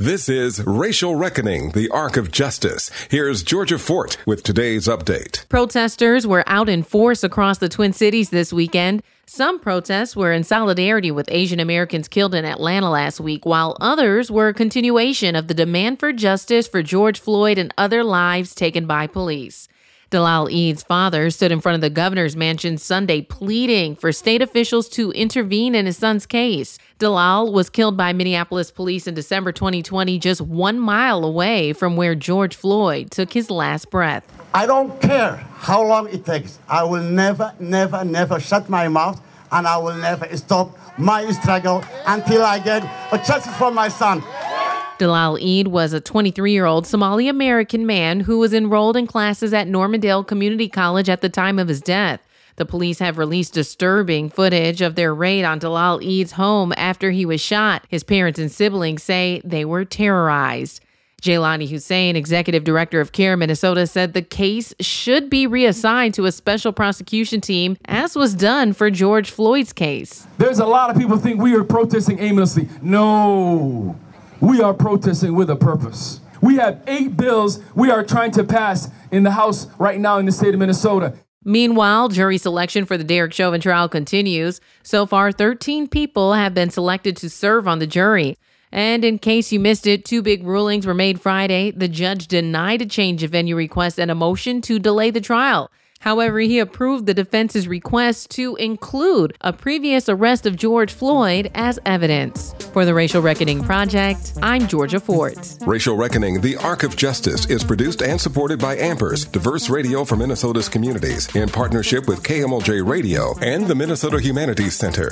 This is Racial Reckoning, the Arc of Justice. Here's Georgia Fort with today's update. Protesters were out in force across the Twin Cities this weekend. Some protests were in solidarity with Asian Americans killed in Atlanta last week, while others were a continuation of the demand for justice for George Floyd and other lives taken by police. Dolal Idd's father stood in front of the governor's mansion Sunday pleading for state officials to intervene in his son's case. Dolal was killed by Minneapolis police in December 2020, just one mile away from where George Floyd took his last breath. I don't care how long it takes. I will never, never, never shut my mouth and I will never stop my struggle until I get a justice for my son. Dolal Idd was a 23 year old Somali American man who was enrolled in classes at Normandale Community College at the time of his death. The police have released disturbing footage of their raid on Dolal Idd's home after he was shot. His parents and siblings say they were terrorized. Jaylani Hussein, executive director of CAIR Minnesota, said the case should be reassigned to a special prosecution team, as was done for George Floyd's case. There's a lot of people think we are protesting aimlessly. No. We are protesting with a purpose. We have eight bills we are trying to pass in the House right now in the state of Minnesota. Meanwhile, jury selection for the Derek Chauvin trial continues. So far, 13 people have been selected to serve on the jury. And in case you missed it, two big rulings were made Friday. The judge denied a change of venue request and a motion to delay the trial. However, he approved the defense's request to include a previous arrest of George Floyd as evidence. For the Racial Reckoning Project, I'm Georgia Fort. Racial Reckoning, the Arc of Justice, is produced and supported by Ampers, diverse radio for Minnesota's communities, in partnership with KMOJ Radio and the Minnesota Humanities Center.